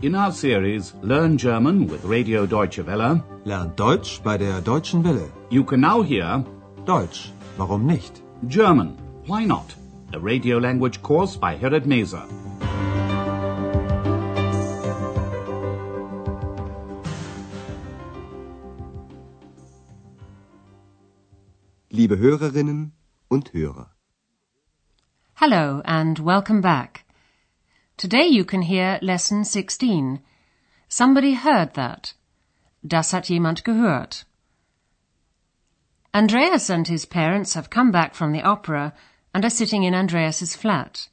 In our series Learn German with Radio Deutsche Welle, Lernt Deutsch bei der Deutschen Welle. you can now hear Deutsch, warum nicht? German, Why Not? A radio language course by Herrad Meese. Liebe Hörerinnen und Hörer. Hello and welcome back. Today you can hear lesson 16. Somebody heard that. Das hat jemand gehört. Andreas and his parents have come back from the opera and are sitting in Andreas's flat.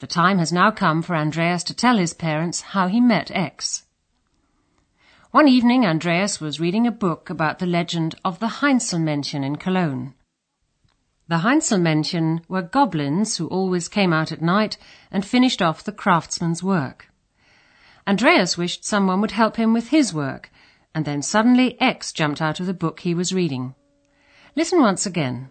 The time has now come for Andreas to tell his parents how he met X. One evening Andreas was reading a book about the legend of the Heinzelmännchen in Cologne. The Heinzelmännchen were goblins who always came out at night and finished off the craftsman's work. Andreas wished someone would help him with his work, and then suddenly X jumped out of the book he was reading. Listen once again.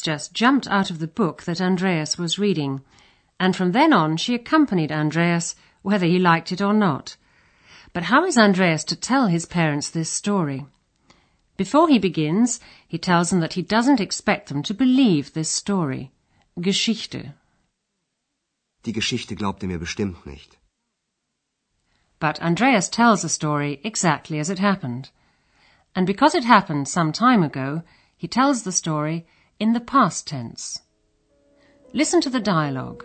Just jumped out of the book that Andreas was reading, and from then on she accompanied Andreas whether he liked it or not. But how is Andreas to tell his parents this story? Before he begins, he tells them that he doesn't expect them to believe this story. Geschichte. Die Geschichte glaubt er mir bestimmt nicht. But Andreas tells the story exactly as it happened. And because it happened some time ago, he tells the story in the past tense. Listen to the dialogue.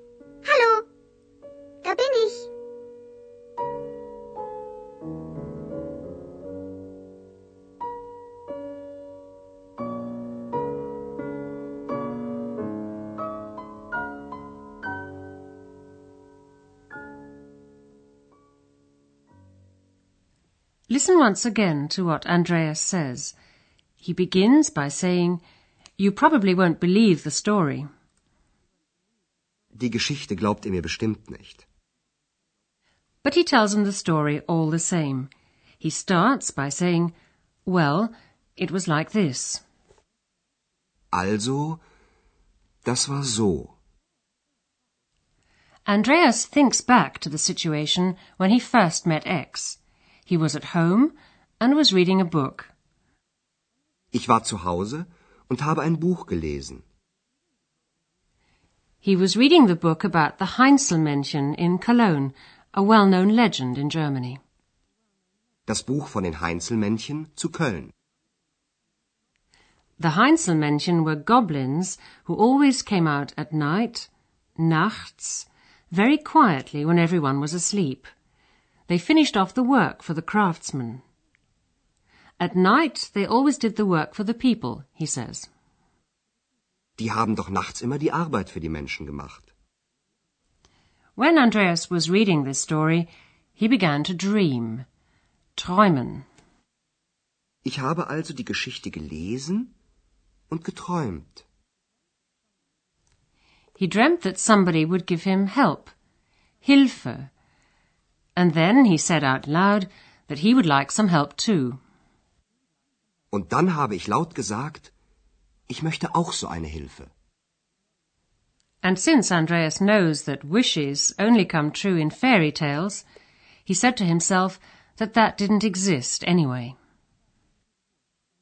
Listen once again to what Andreas says. He begins by saying, You probably won't believe the story. die Geschichte glaubt ihr mir bestimmt nicht. But he tells them the story all the same. He starts by saying, Well, it was like this. Also, das war so. Andreas thinks back to the situation when he first met X. He was at home and was reading a book. Ich war zu Hause und habe ein Buch gelesen. He was reading the book about the Heinzelmännchen in Cologne, a well-known legend in Germany. Das Buch von den Heinzelmännchen zu Köln. The Heinzelmännchen were goblins who always came out at night, nachts, very quietly when everyone was asleep. They finished off the work for the craftsmen. At night they always did the work for the people, he says. Die haben doch nachts immer die Arbeit für die Menschen gemacht. When Andreas was reading this story, he began to dream. Träumen. Ich habe also die Geschichte gelesen und geträumt. He dreamt that somebody would give him help, Hilfe, and then he said out loud that he would like some help too. Und dann habe ich laut gesagt, ich möchte auch so eine Hilfe. And since Andreas knows that wishes only come true in fairy tales, he said to himself that that didn't exist anyway.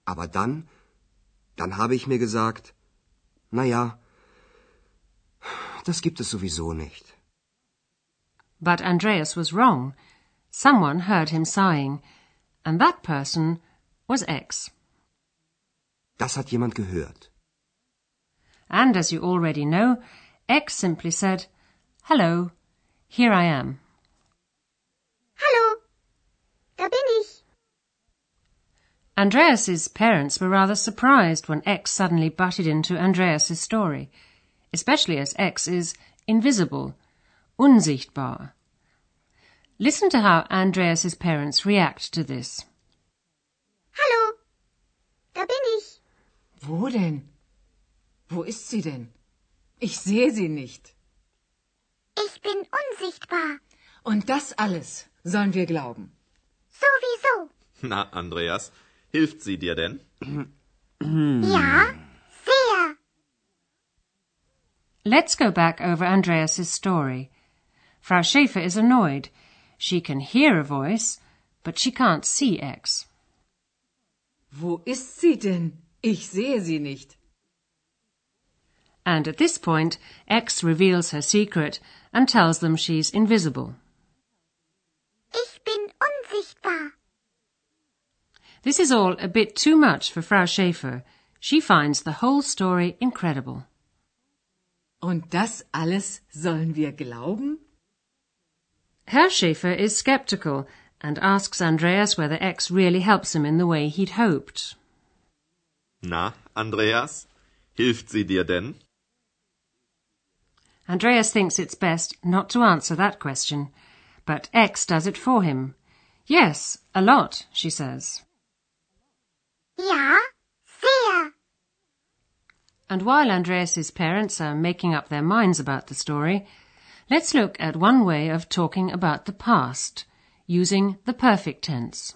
Aber dann, dann habe ich mir gesagt, na ja, das gibt es sowieso nicht. But Andreas was wrong. Someone heard him sighing, and that person was X. Das hat jemand gehört. And as you already know, X simply said, Hello, here I am. Hallo, da bin ich. Andreas's parents were rather surprised when X suddenly butted into Andreas's story, especially as X is invisible, unsichtbar. Listen to how Andreas's parents react to this. Hallo, da bin ich. Wo denn? Wo ist sie denn? Ich sehe sie nicht. Ich bin unsichtbar. Und das alles sollen wir glauben. Sowieso. Na, Andreas, hilft sie dir denn? Ja, sehr. Let's go back over Andreas's story. Frau Schaefer is annoyed. She can hear a voice, but she can't see X. Wo ist sie denn? Ich sehe sie nicht. And at this point, X reveals her secret and tells them she's invisible. Ich bin unsichtbar. This is all a bit too much for Frau Schaefer. She finds the whole story incredible. Und das alles sollen wir glauben? Herr Schaefer is skeptical and asks Andreas whether X really helps him in the way he'd hoped. Na, Andreas, hilft sie dir denn? Andreas thinks it's best not to answer that question, but X does it for him. Yes, a lot, she says. Ja, sehr. And while Andreas's parents are making up their minds about the story, let's look at one way of talking about the past, using the perfect tense.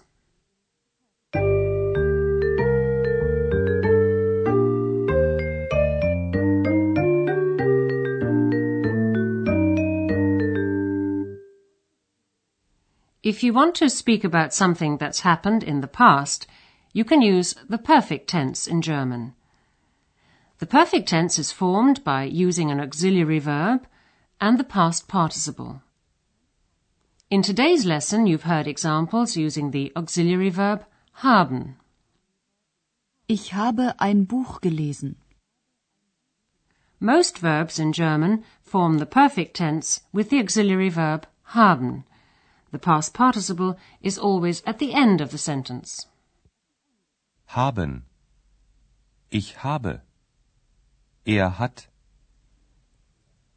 If you want to speak about something that's happened in the past, you can use the perfect tense in German. The perfect tense is formed by using an auxiliary verb and the past participle. In today's lesson, you've heard examples using the auxiliary verb haben. Ich habe ein Buch gelesen. Most verbs in German form the perfect tense with the auxiliary verb haben. The past participle is always at the end of the sentence. Haben. Ich habe. Er hat.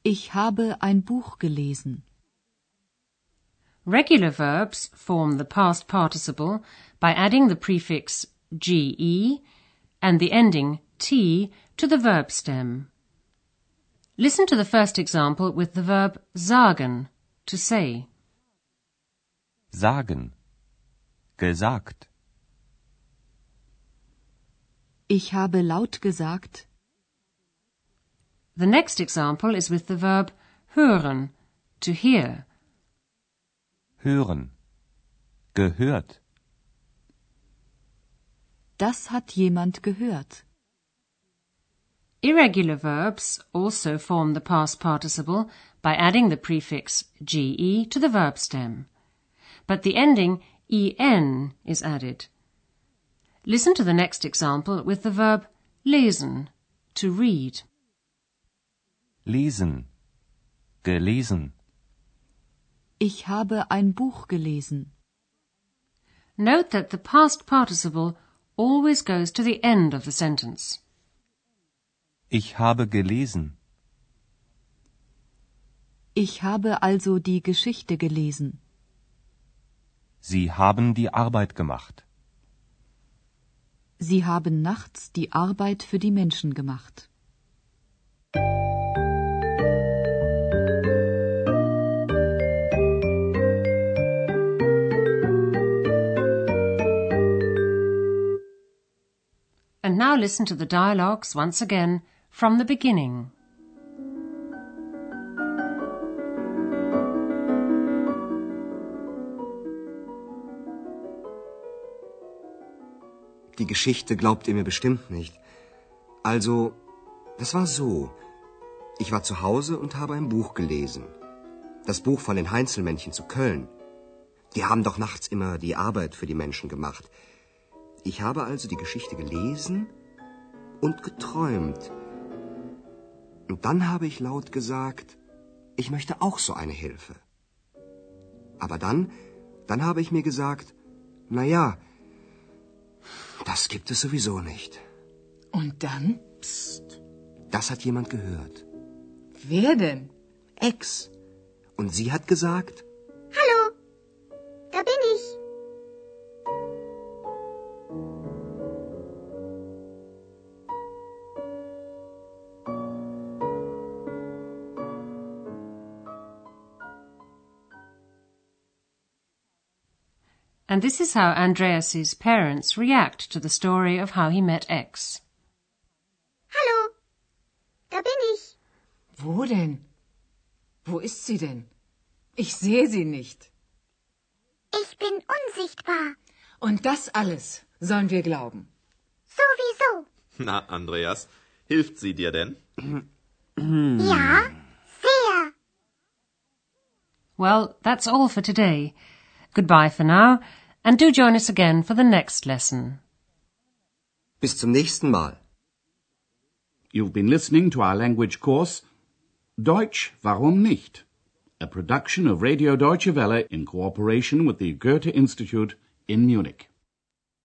Ich habe ein Buch gelesen. Regular verbs form the past participle by adding the prefix ge and the ending t to the verb stem. Listen to the first example with the verb sagen, to say. Sagen. Gesagt. Ich habe laut gesagt. The next example is with the verb hören, to hear. Hören. Gehört. Das hat jemand gehört. Irregular verbs also form the past participle by adding the prefix ge to the verb stem. But the ending en is added. Listen to the next example with the verb lesen, to read. Lesen. Gelesen. Ich habe ein Buch gelesen. Note that the past participle always goes to the end of the sentence. Ich habe gelesen. Ich habe also die Geschichte gelesen. Sie haben die Arbeit gemacht. Sie haben nachts die Arbeit für die Menschen gemacht. And now listen to the dialogues once again from the beginning. Die Geschichte glaubt ihr mir bestimmt nicht. Also, das war so. Ich war zu Hause und habe ein Buch gelesen. Das Buch von den Heinzelmännchen zu Köln. Die haben doch nachts immer die Arbeit für die Menschen gemacht. Ich habe also die Geschichte gelesen und geträumt. Und dann habe ich laut gesagt, ich möchte auch so eine Hilfe. Aber dann, dann habe ich mir gesagt, na ja, das gibt es sowieso nicht. Und dann? Psst. Das hat jemand gehört. Wer denn? Ex. Und sie hat gesagt, And this is how Andreas's parents react to the story of how he met X. Hallo, da bin ich. Wo denn? Wo ist sie denn? Ich sehe sie nicht. Ich bin unsichtbar. Und das alles sollen wir glauben. Sowieso. Na, Andreas, hilft sie dir denn? Ja, sehr. Well, that's all for today. Goodbye for now, and do join us again for the next lesson. bis zum nächsten Mal. You've been listening to our language course Deutsch, warum nicht? A production of Radio Deutsche Welle in cooperation with the Goethe Institute in Munich.